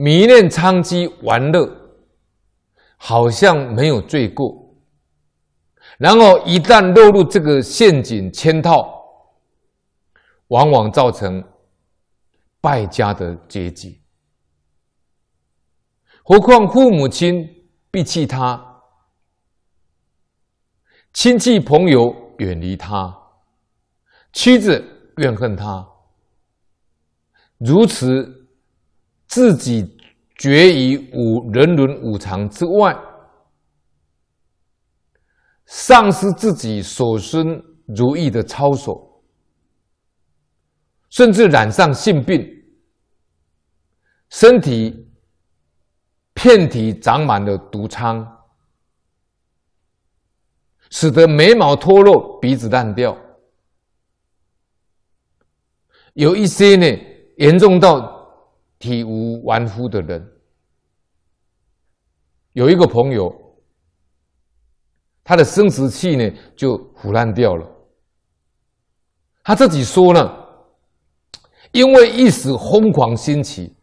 迷恋娼妓玩乐，好像没有罪过，然后一旦落入这个陷阱圈套，往往造成败家的结局。何况父母亲避弃他，亲戚朋友远离他，妻子怨恨他，如此自己绝于五人伦五常之外，丧失自己所生如意的操守，甚至染上性病，身体。遍体长满了毒疮，使得眉毛脱落、鼻子烂掉。有一些呢，严重到体无完肤的人。有一个朋友，他的生殖器呢就腐烂掉了。他自己说呢，因为一时疯狂兴起。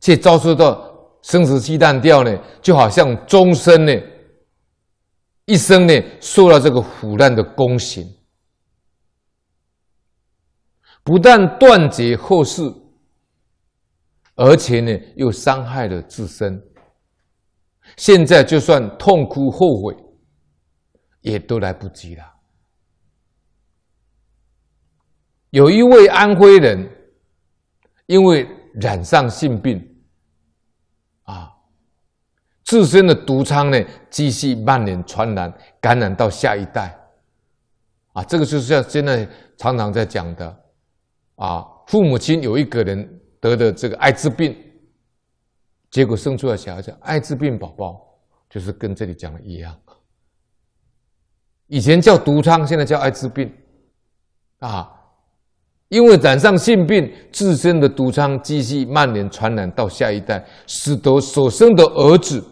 却遭受到生殖器烂掉呢，就好像终身呢，一生呢受到这个腐烂的宫刑，不但断绝后世，而且呢又伤害了自身。现在就算痛哭后悔，也都来不及了。有一位安徽人，因为染上性病。啊自身的毒疮呢，继续蔓延传染，感染到下一代，啊，这个就是像现在常常在讲的，啊，父母亲有一个人得的这个艾滋病，结果生出来小孩叫艾滋病宝宝，就是跟这里讲的一样，以前叫毒疮，现在叫艾滋病，啊，因为染上性病，自身的毒疮继续蔓延传染到下一代，使得所生的儿子。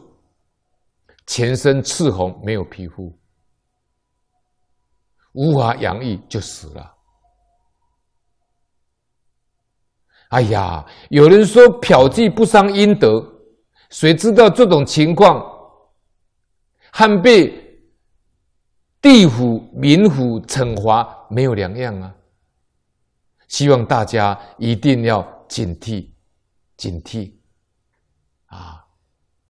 全身赤红，没有皮肤，无法养育就死了。哎呀，有人说嫖妓不伤阴德，谁知道这种情况和被地府、冥府惩罚没有两样啊！希望大家一定要警惕、警惕啊！